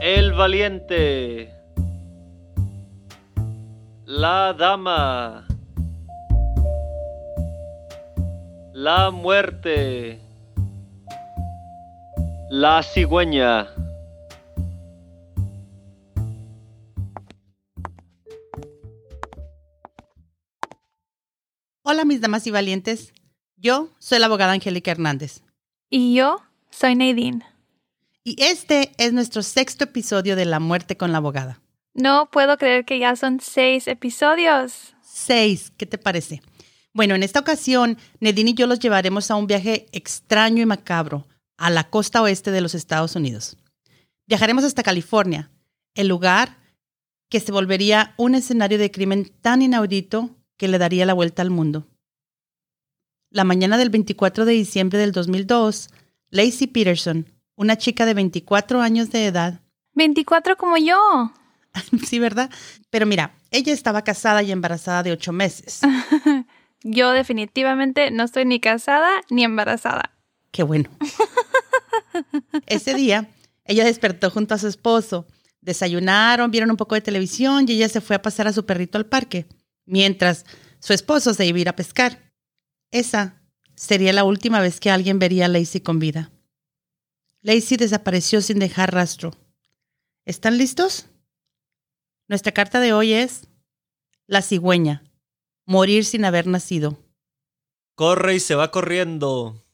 El valiente. La dama. La muerte. La cigüeña. Hola mis damas y valientes, yo soy la abogada Angélica Hernández. Y yo soy Nadine. Y este es nuestro sexto episodio de La muerte con la abogada. No puedo creer que ya son seis episodios. Seis, ¿qué te parece? Bueno, en esta ocasión, Nadine y yo los llevaremos a un viaje extraño y macabro a la costa oeste de los Estados Unidos. Viajaremos hasta California, el lugar que se volvería un escenario de crimen tan inaudito que le daría la vuelta al mundo. La mañana del 24 de diciembre del 2002, Lacey Peterson, una chica de 24 años de edad. 24 como yo. sí, ¿verdad? Pero mira, ella estaba casada y embarazada de ocho meses. yo definitivamente no estoy ni casada ni embarazada. Qué bueno. Ese día, ella despertó junto a su esposo. Desayunaron, vieron un poco de televisión y ella se fue a pasar a su perrito al parque mientras su esposo se iba a ir a pescar. Esa sería la última vez que alguien vería a Lacey con vida. Lacey desapareció sin dejar rastro. ¿Están listos? Nuestra carta de hoy es La cigüeña. Morir sin haber nacido. Corre y se va corriendo.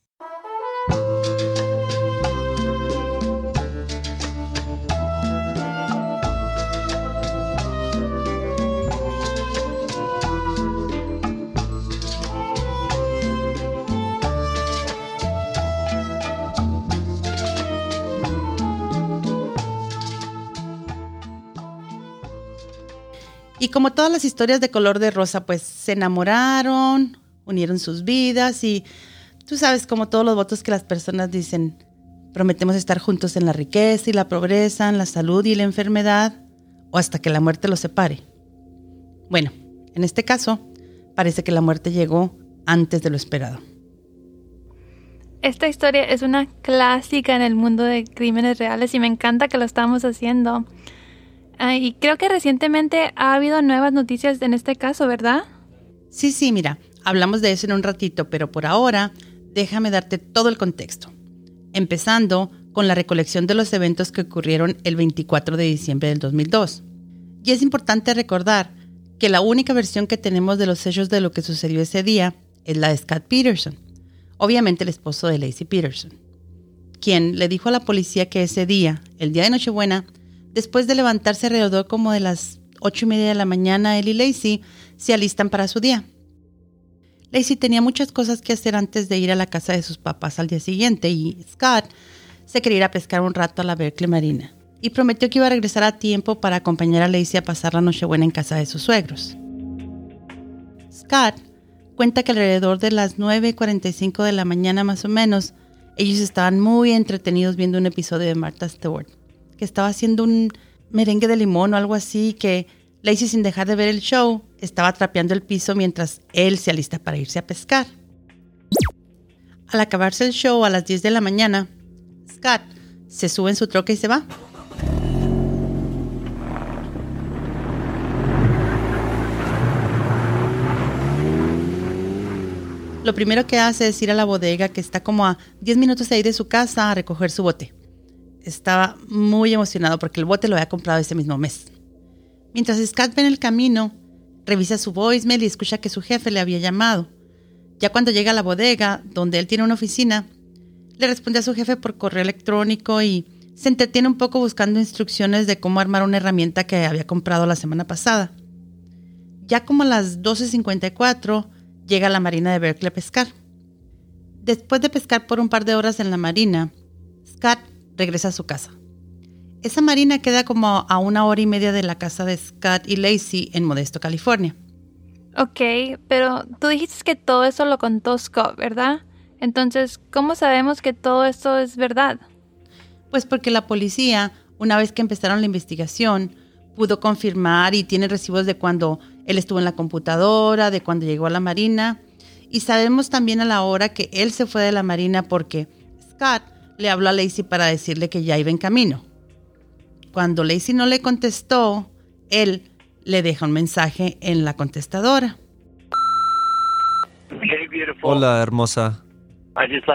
Y como todas las historias de color de rosa, pues se enamoraron, unieron sus vidas y tú sabes como todos los votos que las personas dicen, prometemos estar juntos en la riqueza y la pobreza, en la salud y la enfermedad, o hasta que la muerte los separe. Bueno, en este caso, parece que la muerte llegó antes de lo esperado. Esta historia es una clásica en el mundo de crímenes reales y me encanta que lo estamos haciendo. Ah, y creo que recientemente ha habido nuevas noticias en este caso, ¿verdad? Sí, sí, mira, hablamos de eso en un ratito, pero por ahora déjame darte todo el contexto. Empezando con la recolección de los eventos que ocurrieron el 24 de diciembre del 2002. Y es importante recordar que la única versión que tenemos de los hechos de lo que sucedió ese día es la de Scott Peterson, obviamente el esposo de Lacey Peterson, quien le dijo a la policía que ese día, el día de Nochebuena, Después de levantarse alrededor como de las ocho y media de la mañana, él y Lacey se alistan para su día. Lacey tenía muchas cosas que hacer antes de ir a la casa de sus papás al día siguiente y Scott se quería ir a pescar un rato a la Berkeley Marina y prometió que iba a regresar a tiempo para acompañar a Lacey a pasar la Nochebuena en casa de sus suegros. Scott cuenta que alrededor de las 9.45 de la mañana más o menos, ellos estaban muy entretenidos viendo un episodio de Martha Stewart que estaba haciendo un merengue de limón o algo así, que Lacey sin dejar de ver el show estaba trapeando el piso mientras él se alista para irse a pescar. Al acabarse el show a las 10 de la mañana, Scott se sube en su troca y se va. Lo primero que hace es ir a la bodega que está como a 10 minutos de ahí de su casa a recoger su bote estaba muy emocionado porque el bote lo había comprado ese mismo mes. Mientras Scott ve en el camino, revisa su voicemail y escucha que su jefe le había llamado. Ya cuando llega a la bodega, donde él tiene una oficina, le responde a su jefe por correo electrónico y se entretiene un poco buscando instrucciones de cómo armar una herramienta que había comprado la semana pasada. Ya como a las 12.54, llega a la marina de Berkeley a pescar. Después de pescar por un par de horas en la marina, Scott regresa a su casa. Esa marina queda como a una hora y media de la casa de Scott y Lacey en Modesto, California. Ok, pero tú dijiste que todo eso lo contó Scott, ¿verdad? Entonces, ¿cómo sabemos que todo esto es verdad? Pues porque la policía, una vez que empezaron la investigación, pudo confirmar y tiene recibos de cuando él estuvo en la computadora, de cuando llegó a la Marina. Y sabemos también a la hora que él se fue de la Marina porque Scott le habló a Lacey para decirle que ya iba en camino. cuando Lacey no le contestó, él le deja un mensaje en la contestadora. Hola, hermosa.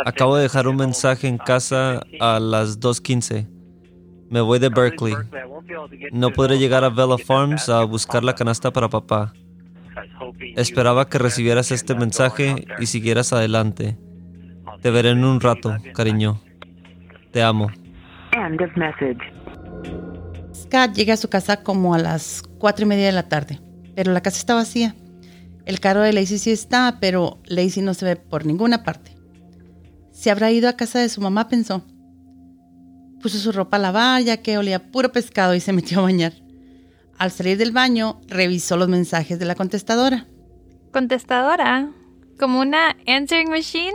Acabo de dejar un mensaje en casa a las 2.15. Me voy de Berkeley. No podré llegar a Bella Farms a buscar la canasta para papá. Esperaba que recibieras este mensaje y siguieras adelante. Te veré en un rato, cariño. Te amo. Scott llega a su casa como a las cuatro y media de la tarde, pero la casa está vacía. El carro de Lacey sí está, pero Lacey no se ve por ninguna parte. Se habrá ido a casa de su mamá, pensó. Puso su ropa a lavar ya que olía puro pescado y se metió a bañar. Al salir del baño, revisó los mensajes de la contestadora. ¿Contestadora? ¿Como una answering machine?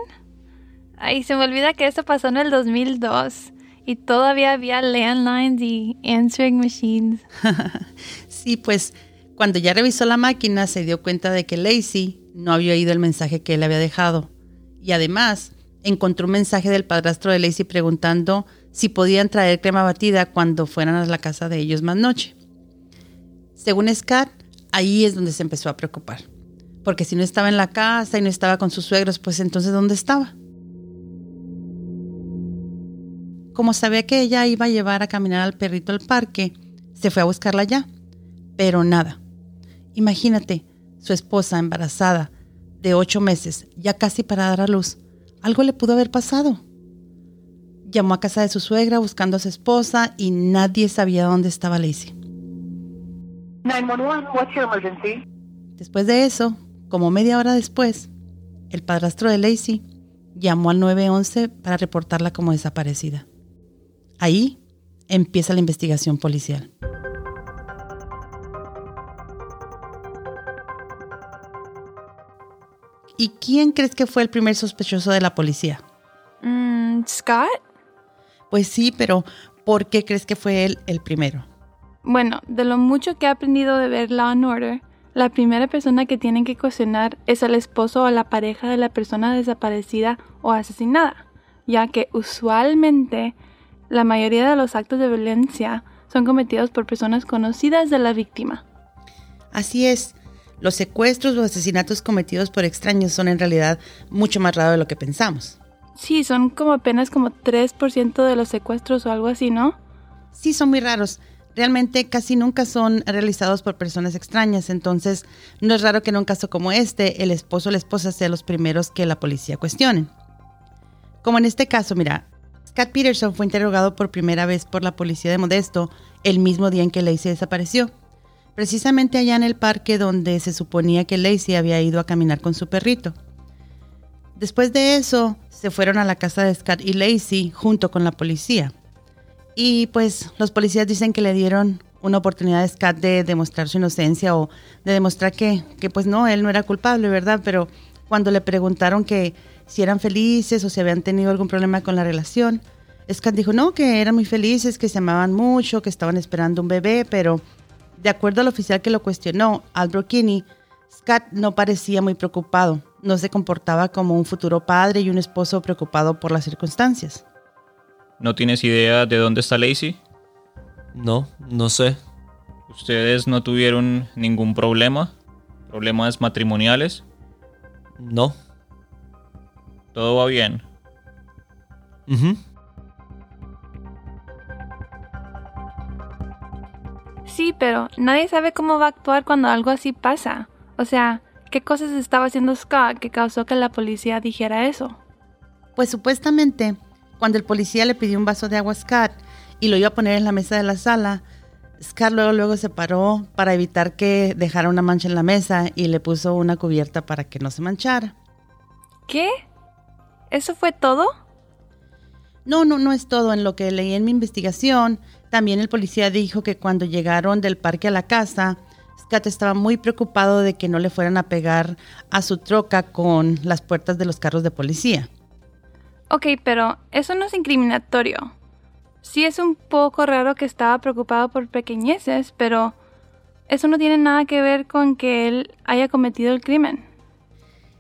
Ay, se me olvida que eso pasó en el 2002 y todavía había landlines y answering machines. sí, pues cuando ya revisó la máquina se dio cuenta de que Lacey no había oído el mensaje que él había dejado. Y además encontró un mensaje del padrastro de Lacey preguntando si podían traer crema batida cuando fueran a la casa de ellos más noche. Según Scott, ahí es donde se empezó a preocupar. Porque si no estaba en la casa y no estaba con sus suegros, pues entonces ¿dónde estaba? Como sabía que ella iba a llevar a caminar al perrito al parque, se fue a buscarla allá. Pero nada. Imagínate, su esposa embarazada, de ocho meses, ya casi para dar a luz. Algo le pudo haber pasado. Llamó a casa de su suegra buscando a su esposa y nadie sabía dónde estaba Lacey. 911, what's your emergency? Después de eso, como media hora después, el padrastro de Lacey llamó al 911 para reportarla como desaparecida. Ahí empieza la investigación policial. ¿Y quién crees que fue el primer sospechoso de la policía? Mm, Scott. Pues sí, pero ¿por qué crees que fue él el primero? Bueno, de lo mucho que he aprendido de ver Law and Order, la primera persona que tienen que cuestionar es el esposo o la pareja de la persona desaparecida o asesinada, ya que usualmente la mayoría de los actos de violencia son cometidos por personas conocidas de la víctima. Así es, los secuestros o asesinatos cometidos por extraños son en realidad mucho más raros de lo que pensamos. Sí, son como apenas como 3% de los secuestros o algo así, ¿no? Sí, son muy raros. Realmente casi nunca son realizados por personas extrañas, entonces no es raro que en un caso como este el esposo o la esposa sean los primeros que la policía cuestionen. Como en este caso, mira, Scott Peterson fue interrogado por primera vez por la policía de Modesto el mismo día en que Lacey desapareció, precisamente allá en el parque donde se suponía que Lacey había ido a caminar con su perrito. Después de eso, se fueron a la casa de Scott y Lacey junto con la policía. Y pues los policías dicen que le dieron una oportunidad a Scott de demostrar su inocencia o de demostrar que, que pues no, él no era culpable, ¿verdad? Pero cuando le preguntaron que si eran felices o si habían tenido algún problema con la relación, Scott dijo no, que eran muy felices, que se amaban mucho, que estaban esperando un bebé, pero de acuerdo al oficial que lo cuestionó, Al Kinney, Scott no parecía muy preocupado, no se comportaba como un futuro padre y un esposo preocupado por las circunstancias. ¿No tienes idea de dónde está Lacey? No, no sé. ¿Ustedes no tuvieron ningún problema? ¿Problemas matrimoniales? No. ¿Todo va bien? Sí, pero nadie sabe cómo va a actuar cuando algo así pasa. O sea, ¿qué cosas estaba haciendo Scott que causó que la policía dijera eso? Pues supuestamente cuando el policía le pidió un vaso de agua a Scott y lo iba a poner en la mesa de la sala, Scott luego, luego se paró para evitar que dejara una mancha en la mesa y le puso una cubierta para que no se manchara. ¿Qué? ¿Eso fue todo? No, no, no es todo. En lo que leí en mi investigación, también el policía dijo que cuando llegaron del parque a la casa, Scott estaba muy preocupado de que no le fueran a pegar a su troca con las puertas de los carros de policía. Ok, pero eso no es incriminatorio. Sí es un poco raro que estaba preocupado por pequeñeces, pero eso no tiene nada que ver con que él haya cometido el crimen.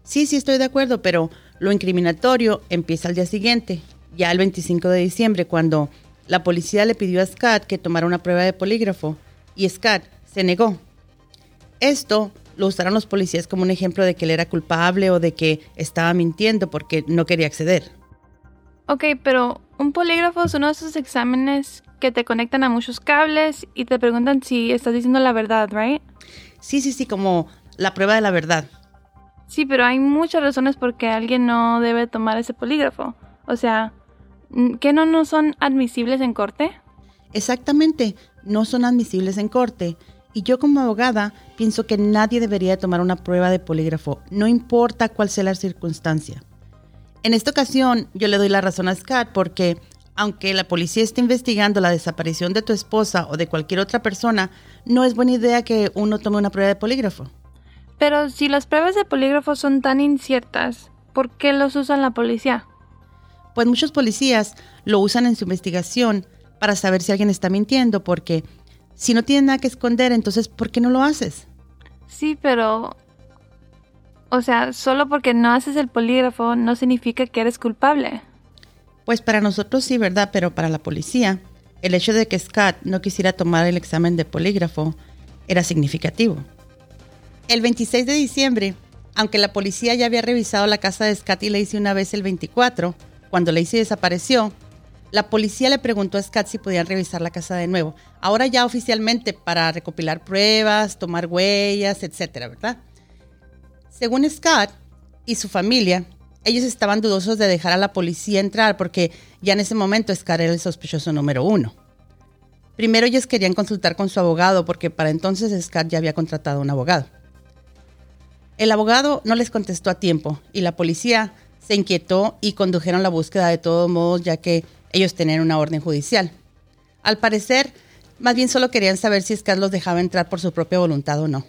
Sí, sí estoy de acuerdo, pero lo incriminatorio empieza al día siguiente, ya el 25 de diciembre, cuando La policía le pidió a Scott que tomara una prueba de polígrafo y Scott se negó. Esto lo usaron los policías como un ejemplo de que él era culpable o de que estaba mintiendo porque no quería acceder. Ok, pero un polígrafo es uno de esos exámenes que te conectan a muchos cables y te preguntan si estás diciendo la verdad, ¿right? Sí, sí, sí, como la prueba de la verdad. Sí, pero hay muchas razones por qué alguien no debe tomar ese polígrafo. O sea, ¿qué no, no son admisibles en corte? Exactamente, no son admisibles en corte. Y yo como abogada pienso que nadie debería tomar una prueba de polígrafo, no importa cuál sea la circunstancia. En esta ocasión yo le doy la razón a Scott porque aunque la policía esté investigando la desaparición de tu esposa o de cualquier otra persona, no es buena idea que uno tome una prueba de polígrafo. Pero si las pruebas de polígrafo son tan inciertas, ¿por qué los usan la policía? Pues muchos policías lo usan en su investigación para saber si alguien está mintiendo, porque si no tienen nada que esconder, entonces ¿por qué no lo haces? Sí, pero... O sea, solo porque no haces el polígrafo no significa que eres culpable. Pues para nosotros sí, ¿verdad? Pero para la policía, el hecho de que Scott no quisiera tomar el examen de polígrafo era significativo. El 26 de diciembre, aunque la policía ya había revisado la casa de Scott y Lacey una vez el 24, cuando Lacey desapareció, la policía le preguntó a Scott si podían revisar la casa de nuevo. Ahora ya oficialmente para recopilar pruebas, tomar huellas, etcétera, ¿verdad? Según Scott y su familia, ellos estaban dudosos de dejar a la policía entrar porque ya en ese momento Scar era el sospechoso número uno. Primero ellos querían consultar con su abogado porque para entonces Scar ya había contratado a un abogado. El abogado no les contestó a tiempo y la policía se inquietó y condujeron la búsqueda de todos modos ya que ellos tenían una orden judicial. Al parecer, más bien solo querían saber si Scar los dejaba entrar por su propia voluntad o no.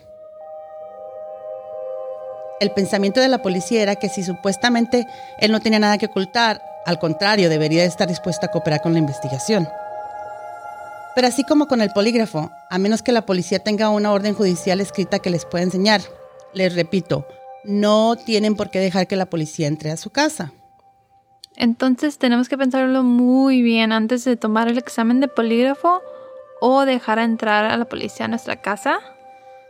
El pensamiento de la policía era que si supuestamente él no tenía nada que ocultar, al contrario, debería estar dispuesto a cooperar con la investigación. Pero así como con el polígrafo, a menos que la policía tenga una orden judicial escrita que les pueda enseñar, les repito, no tienen por qué dejar que la policía entre a su casa. Entonces tenemos que pensarlo muy bien antes de tomar el examen de polígrafo o dejar entrar a la policía a nuestra casa.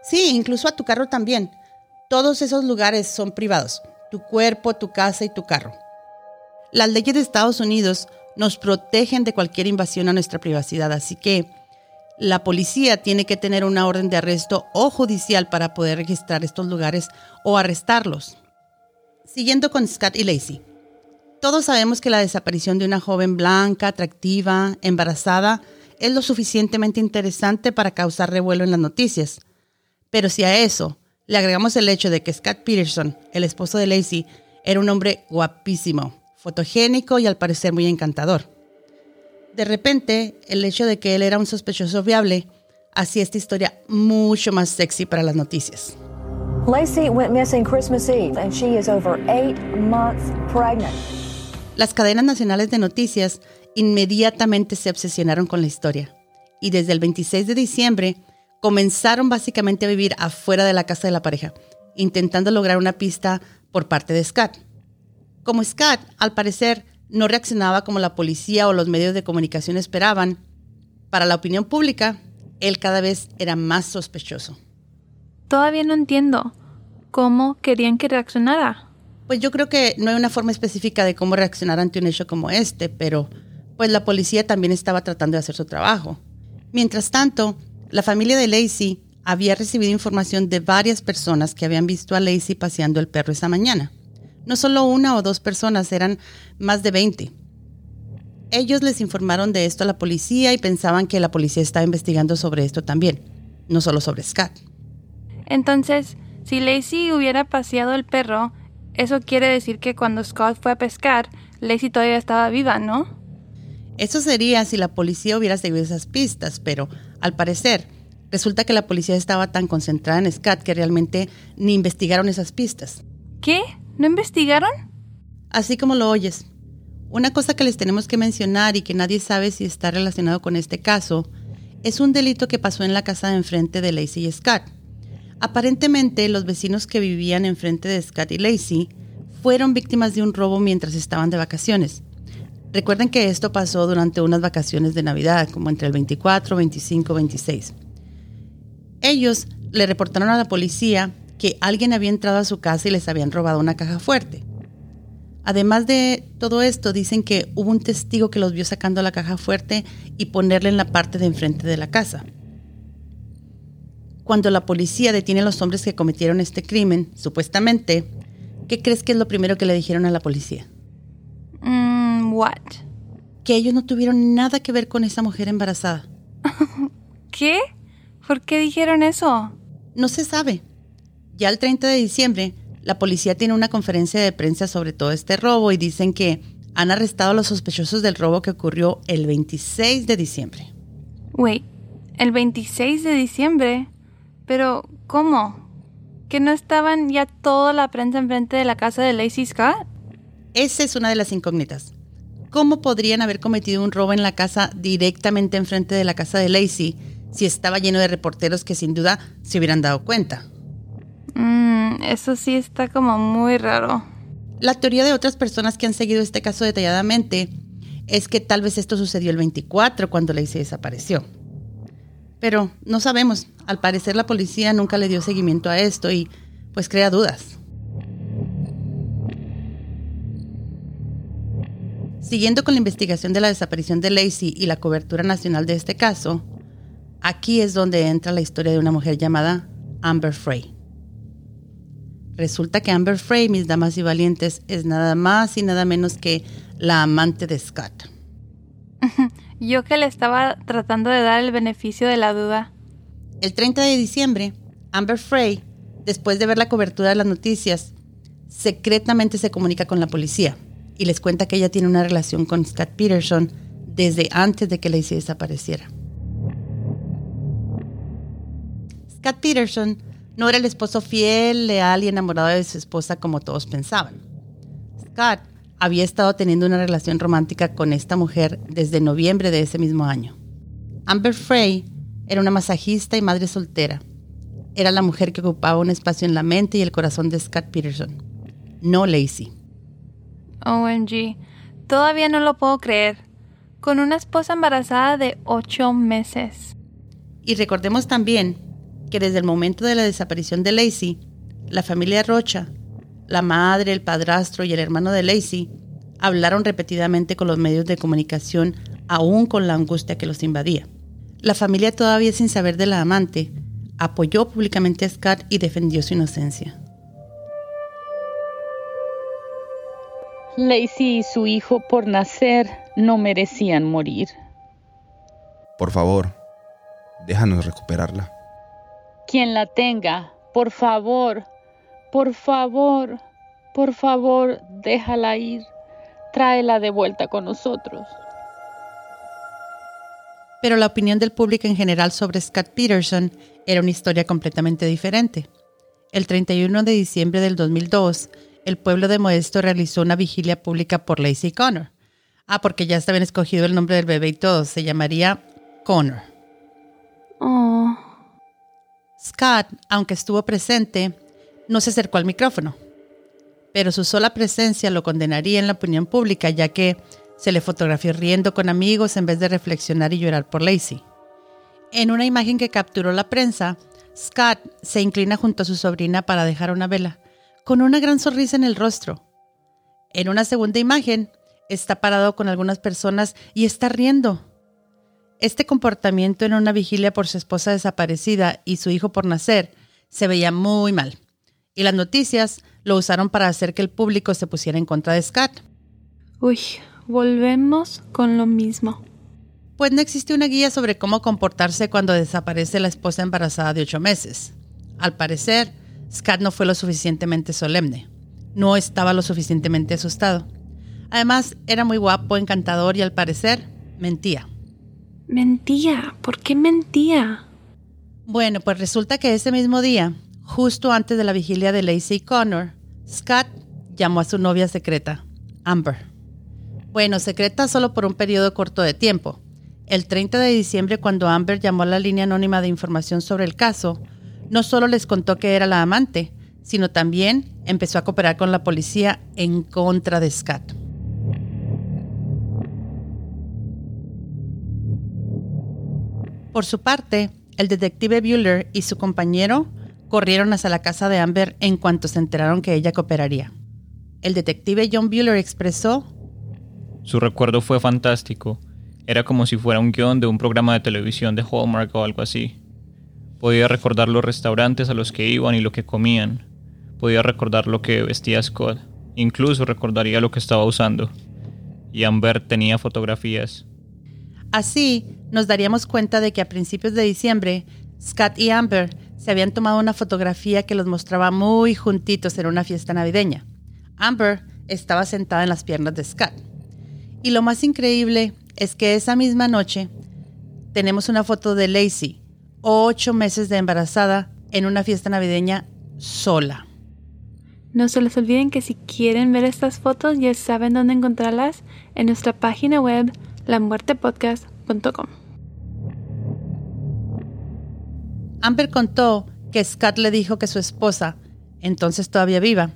Sí, incluso a tu carro también. Todos esos lugares son privados, tu cuerpo, tu casa y tu carro. Las leyes de Estados Unidos nos protegen de cualquier invasión a nuestra privacidad, así que la policía tiene que tener una orden de arresto o judicial para poder registrar estos lugares o arrestarlos. Siguiendo con Scott y Lacey. Todos sabemos que la desaparición de una joven blanca, atractiva, embarazada, es lo suficientemente interesante para causar revuelo en las noticias. Pero si a eso le agregamos el hecho de que Scott Peterson, el esposo de Lacey, era un hombre guapísimo, fotogénico y al parecer muy encantador. De repente, el hecho de que él era un sospechoso viable hacía esta historia mucho más sexy para las noticias. Lacey went missing Christmas Eve and she is over eight months pregnant. Las cadenas nacionales de noticias inmediatamente se obsesionaron con la historia y desde el 26 de diciembre comenzaron básicamente a vivir afuera de la casa de la pareja, intentando lograr una pista por parte de Scott. Como Scott, al parecer, no reaccionaba como la policía o los medios de comunicación esperaban, para la opinión pública, él cada vez era más sospechoso. Todavía no entiendo. ¿Cómo querían que reaccionara? Pues yo creo que no hay una forma específica de cómo reaccionar ante un hecho como este, pero pues la policía también estaba tratando de hacer su trabajo. Mientras tanto, la familia de Lacey había recibido información de varias personas que habían visto a Lacey paseando el perro esa mañana. No solo una o dos personas, eran más de 20. Ellos les informaron de esto a la policía y pensaban que la policía estaba investigando sobre esto también, no solo sobre Scott. Entonces, si Lacey hubiera paseado el perro, eso quiere decir que cuando Scott fue a pescar, Lacey todavía estaba viva, ¿no? Eso sería si la policía hubiera seguido esas pistas, pero al parecer resulta que la policía estaba tan concentrada en Scott que realmente ni investigaron esas pistas. ¿Qué? ¿No investigaron? Así como lo oyes. Una cosa que les tenemos que mencionar y que nadie sabe si está relacionado con este caso es un delito que pasó en la casa de enfrente de Lacey y Scott. Aparentemente, los vecinos que vivían enfrente de Scott y Lacey fueron víctimas de un robo mientras estaban de vacaciones. Recuerden que esto pasó durante unas vacaciones de Navidad, como entre el 24, 25, 26. Ellos le reportaron a la policía que alguien había entrado a su casa y les habían robado una caja fuerte. Además de todo esto, dicen que hubo un testigo que los vio sacando la caja fuerte y ponerla en la parte de enfrente de la casa. Cuando la policía detiene a los hombres que cometieron este crimen, supuestamente, ¿qué crees que es lo primero que le dijeron a la policía? Mm, what? Que ellos no tuvieron nada que ver con esa mujer embarazada. ¿Qué? ¿Por qué dijeron eso? No se sabe. Ya el 30 de diciembre, la policía tiene una conferencia de prensa sobre todo este robo y dicen que han arrestado a los sospechosos del robo que ocurrió el 26 de diciembre. Wait, ¿el 26 de diciembre? Pero, ¿cómo? ¿Que no estaban ya toda la prensa enfrente de la casa de Lacey Scott? Esa es una de las incógnitas. ¿Cómo podrían haber cometido un robo en la casa directamente enfrente de la casa de Lacey si estaba lleno de reporteros que sin duda se hubieran dado cuenta? Mm, eso sí está como muy raro. La teoría de otras personas que han seguido este caso detalladamente es que tal vez esto sucedió el 24 cuando Lacey desapareció. Pero no sabemos. Al parecer la policía nunca le dio seguimiento a esto y pues crea dudas. Siguiendo con la investigación de la desaparición de Lacey y la cobertura nacional de este caso, aquí es donde entra la historia de una mujer llamada Amber Frey. Resulta que Amber Frey, mis damas y valientes, es nada más y nada menos que la amante de Scott. Yo que le estaba tratando de dar el beneficio de la duda. El 30 de diciembre, Amber Frey, después de ver la cobertura de las noticias, secretamente se comunica con la policía y les cuenta que ella tiene una relación con Scott Peterson desde antes de que Lacey desapareciera. Scott Peterson no era el esposo fiel, leal y enamorado de su esposa como todos pensaban. Scott había estado teniendo una relación romántica con esta mujer desde noviembre de ese mismo año. Amber Frey era una masajista y madre soltera. Era la mujer que ocupaba un espacio en la mente y el corazón de Scott Peterson, no Lacey. OMG, todavía no lo puedo creer. Con una esposa embarazada de ocho meses. Y recordemos también que desde el momento de la desaparición de Lacey, la familia Rocha, la madre, el padrastro y el hermano de Lacey hablaron repetidamente con los medios de comunicación, aún con la angustia que los invadía. La familia, todavía sin saber de la amante, apoyó públicamente a Scott y defendió su inocencia. Lacey y su hijo por nacer no merecían morir. Por favor, déjanos recuperarla. Quien la tenga, por favor, por favor, por favor, déjala ir. Tráela de vuelta con nosotros. Pero la opinión del público en general sobre Scott Peterson era una historia completamente diferente. El 31 de diciembre del 2002, el pueblo de Modesto realizó una vigilia pública por Lacey Connor. Ah, porque ya habían escogido el nombre del bebé y todo. Se llamaría Connor. Oh. Scott, aunque estuvo presente, no se acercó al micrófono, pero su sola presencia lo condenaría en la opinión pública, ya que se le fotografió riendo con amigos en vez de reflexionar y llorar por Lacey. En una imagen que capturó la prensa, Scott se inclina junto a su sobrina para dejar una vela, con una gran sonrisa en el rostro. En una segunda imagen, está parado con algunas personas y está riendo, este comportamiento en una vigilia por su esposa desaparecida y su hijo por nacer se veía muy mal, y las noticias lo usaron para hacer que el público se pusiera en contra de Scott. Uy, volvemos con lo mismo. Pues no existe una guía sobre cómo comportarse cuando desaparece la esposa embarazada de ocho meses. Al parecer, Scott no fue lo suficientemente solemne. No estaba lo suficientemente asustado. Además, era muy guapo, encantador y al parecer mentía. Mentía. ¿Por qué mentía? Bueno, pues resulta que ese mismo día, justo antes de la vigilia de Lacey Connor, Scott llamó a su novia secreta, Amber. Bueno, secreta solo por un periodo corto de tiempo. El 30 de diciembre, cuando Amber llamó a la línea anónima de información sobre el caso, no solo les contó que era la amante, sino también empezó a cooperar con la policía en contra de Scott. Por su parte, el detective Bueller y su compañero corrieron hacia la casa de Amber en cuanto se enteraron que ella cooperaría. El detective John Bueller expresó, Su recuerdo fue fantástico. Era como si fuera un guion de un programa de televisión de Hallmark o algo así. Podía recordar los restaurantes a los que iban y lo que comían. Podía recordar lo que vestía Scott. Incluso recordaría lo que estaba usando. Y Amber tenía fotografías. Así, nos daríamos cuenta de que a principios de diciembre, Scott y Amber se habían tomado una fotografía que los mostraba muy juntitos en una fiesta navideña. Amber estaba sentada en las piernas de Scott. Y lo más increíble es que esa misma noche tenemos una foto de Lacey, ocho meses de embarazada, en una fiesta navideña sola. No se les olviden que si quieren ver estas fotos ya saben dónde encontrarlas en nuestra página web lamuertepodcast.com. Amber contó que Scott le dijo que su esposa, entonces todavía viva,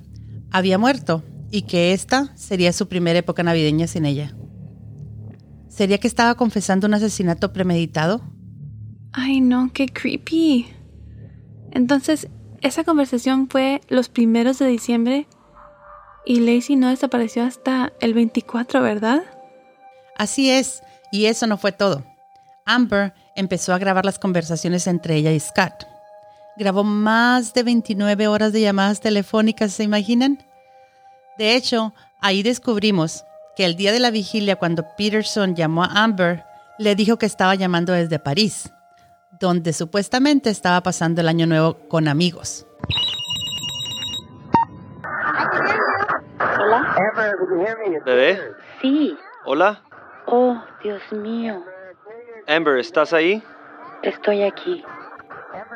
había muerto y que esta sería su primera época navideña sin ella. ¿Sería que estaba confesando un asesinato premeditado? Ay, no, qué creepy. Entonces, esa conversación fue los primeros de diciembre y Lacey no desapareció hasta el 24, ¿verdad? Así es, y eso no fue todo. Amber empezó a grabar las conversaciones entre ella y Scott. Grabó más de 29 horas de llamadas telefónicas, ¿se imaginan? De hecho, ahí descubrimos que el día de la vigilia cuando Peterson llamó a Amber, le dijo que estaba llamando desde París, donde supuestamente estaba pasando el año nuevo con amigos. Hola. ¿Bebé? Sí. ¿Hola? Oh, Dios mío. Amber, ¿estás ahí? Estoy aquí.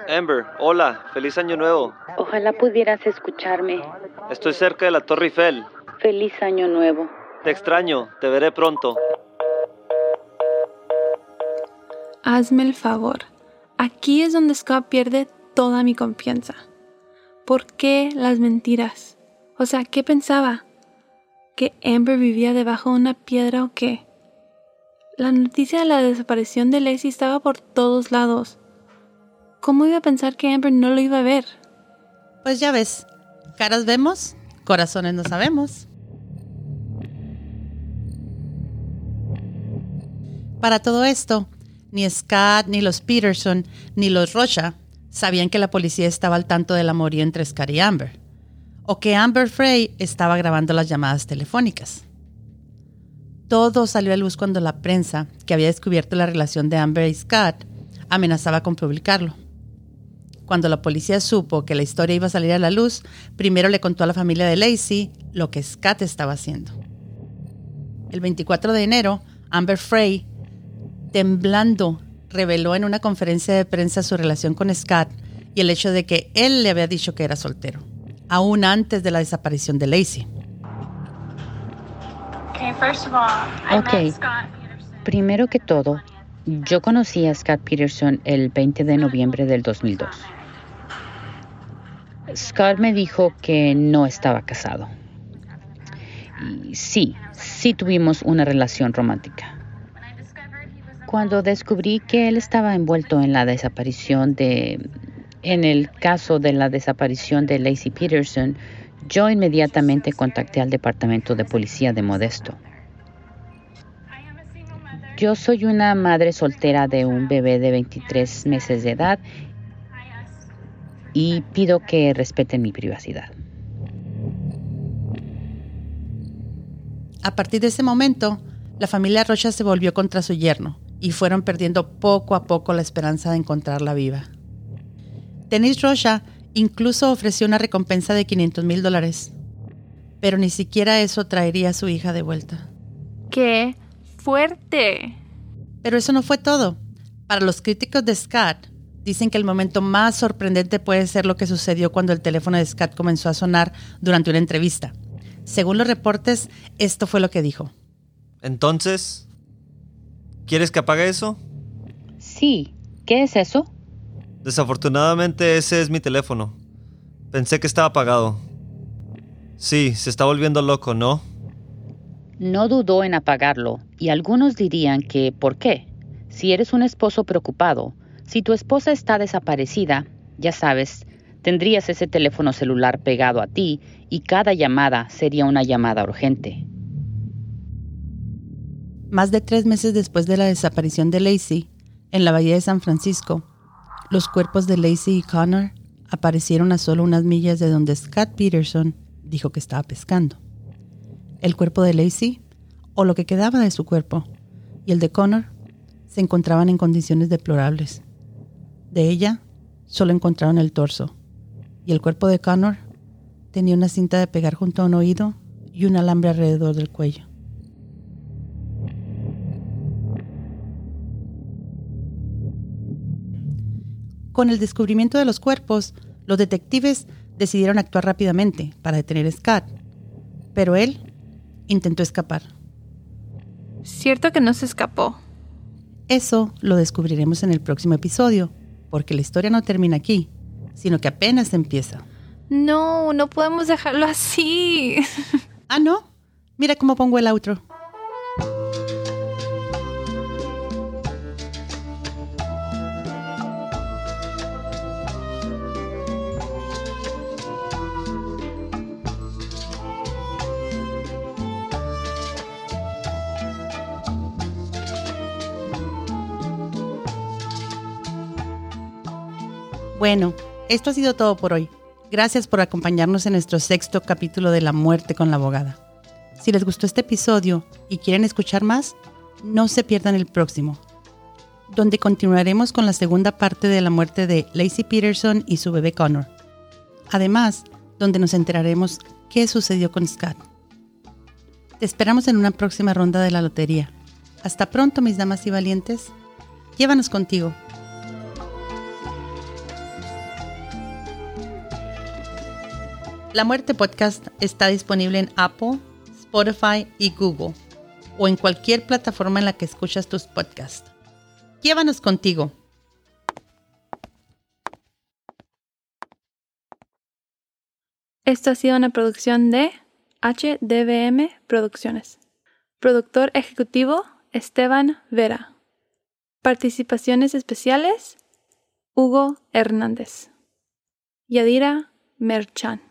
Amber, hola, feliz año nuevo. Ojalá pudieras escucharme. Estoy cerca de la Torre Eiffel. Feliz año nuevo. Te extraño, te veré pronto. Hazme el favor. Aquí es donde Scott pierde toda mi confianza. ¿Por qué las mentiras? O sea, ¿qué pensaba? ¿Que Amber vivía debajo de una piedra o qué? La noticia de la desaparición de Lacey estaba por todos lados. ¿Cómo iba a pensar que Amber no lo iba a ver? Pues ya ves, caras vemos, corazones no sabemos. Para todo esto, ni Scott, ni los Peterson, ni los Rocha sabían que la policía estaba al tanto del amorío entre Scott y Amber, o que Amber Frey estaba grabando las llamadas telefónicas. Todo salió a luz cuando la prensa, que había descubierto la relación de Amber y Scott, amenazaba con publicarlo. Cuando la policía supo que la historia iba a salir a la luz, primero le contó a la familia de Lacey lo que Scott estaba haciendo. El 24 de enero, Amber Frey, temblando, reveló en una conferencia de prensa su relación con Scott y el hecho de que él le había dicho que era soltero, aún antes de la desaparición de Lacey. Ok. Primero que todo, yo conocí a Scott Peterson el 20 de noviembre del 2002. Scott me dijo que no estaba casado. Y sí, sí tuvimos una relación romántica. Cuando descubrí que él estaba envuelto en la desaparición de... En el caso de la desaparición de Lacey Peterson, yo inmediatamente contacté al departamento de policía de Modesto. Yo soy una madre soltera de un bebé de 23 meses de edad y pido que respeten mi privacidad. A partir de ese momento, la familia Rocha se volvió contra su yerno y fueron perdiendo poco a poco la esperanza de encontrarla viva. Denise Rocha incluso ofreció una recompensa de 500 mil dólares, pero ni siquiera eso traería a su hija de vuelta. ¡Qué fuerte! Pero eso no fue todo. Para los críticos de Scott, dicen que el momento más sorprendente puede ser lo que sucedió cuando el teléfono de Scott comenzó a sonar durante una entrevista. Según los reportes, esto fue lo que dijo. Entonces, ¿quieres que apague eso? Sí, ¿qué es eso? Desafortunadamente ese es mi teléfono. Pensé que estaba apagado. Sí, se está volviendo loco, ¿no? No dudó en apagarlo, y algunos dirían que ¿por qué? Si eres un esposo preocupado, si tu esposa está desaparecida, ya sabes, tendrías ese teléfono celular pegado a ti y cada llamada sería una llamada urgente. Más de tres meses después de la desaparición de Lacey, en la bahía de San Francisco, los cuerpos de Lacey y Connor aparecieron a solo unas millas de donde Scott Peterson dijo que estaba pescando. El cuerpo de Lacey, o lo que quedaba de su cuerpo, y el de Connor se encontraban en condiciones deplorables. De ella solo encontraron el torso, y el cuerpo de Connor tenía una cinta de pegar junto a un oído y un alambre alrededor del cuello. Con el descubrimiento de los cuerpos, los detectives decidieron actuar rápidamente para detener a Scott, pero él intentó escapar. Cierto que no se escapó. Eso lo descubriremos en el próximo episodio, porque la historia no termina aquí, sino que apenas empieza. No, no podemos dejarlo así. ah, no. Mira cómo pongo el outro. Bueno, esto ha sido todo por hoy. Gracias por acompañarnos en nuestro sexto capítulo de La muerte con la abogada. Si les gustó este episodio y quieren escuchar más, no se pierdan el próximo, donde continuaremos con la segunda parte de la muerte de Lacey Peterson y su bebé Connor. Además, donde nos enteraremos qué sucedió con Scott. Te esperamos en una próxima ronda de la lotería. Hasta pronto, mis damas y valientes. Llévanos contigo. La Muerte Podcast está disponible en Apple, Spotify y Google o en cualquier plataforma en la que escuchas tus podcasts. Llévanos contigo. Esto ha sido una producción de HDBM Producciones. Productor ejecutivo Esteban Vera. Participaciones especiales Hugo Hernández. Yadira Merchan.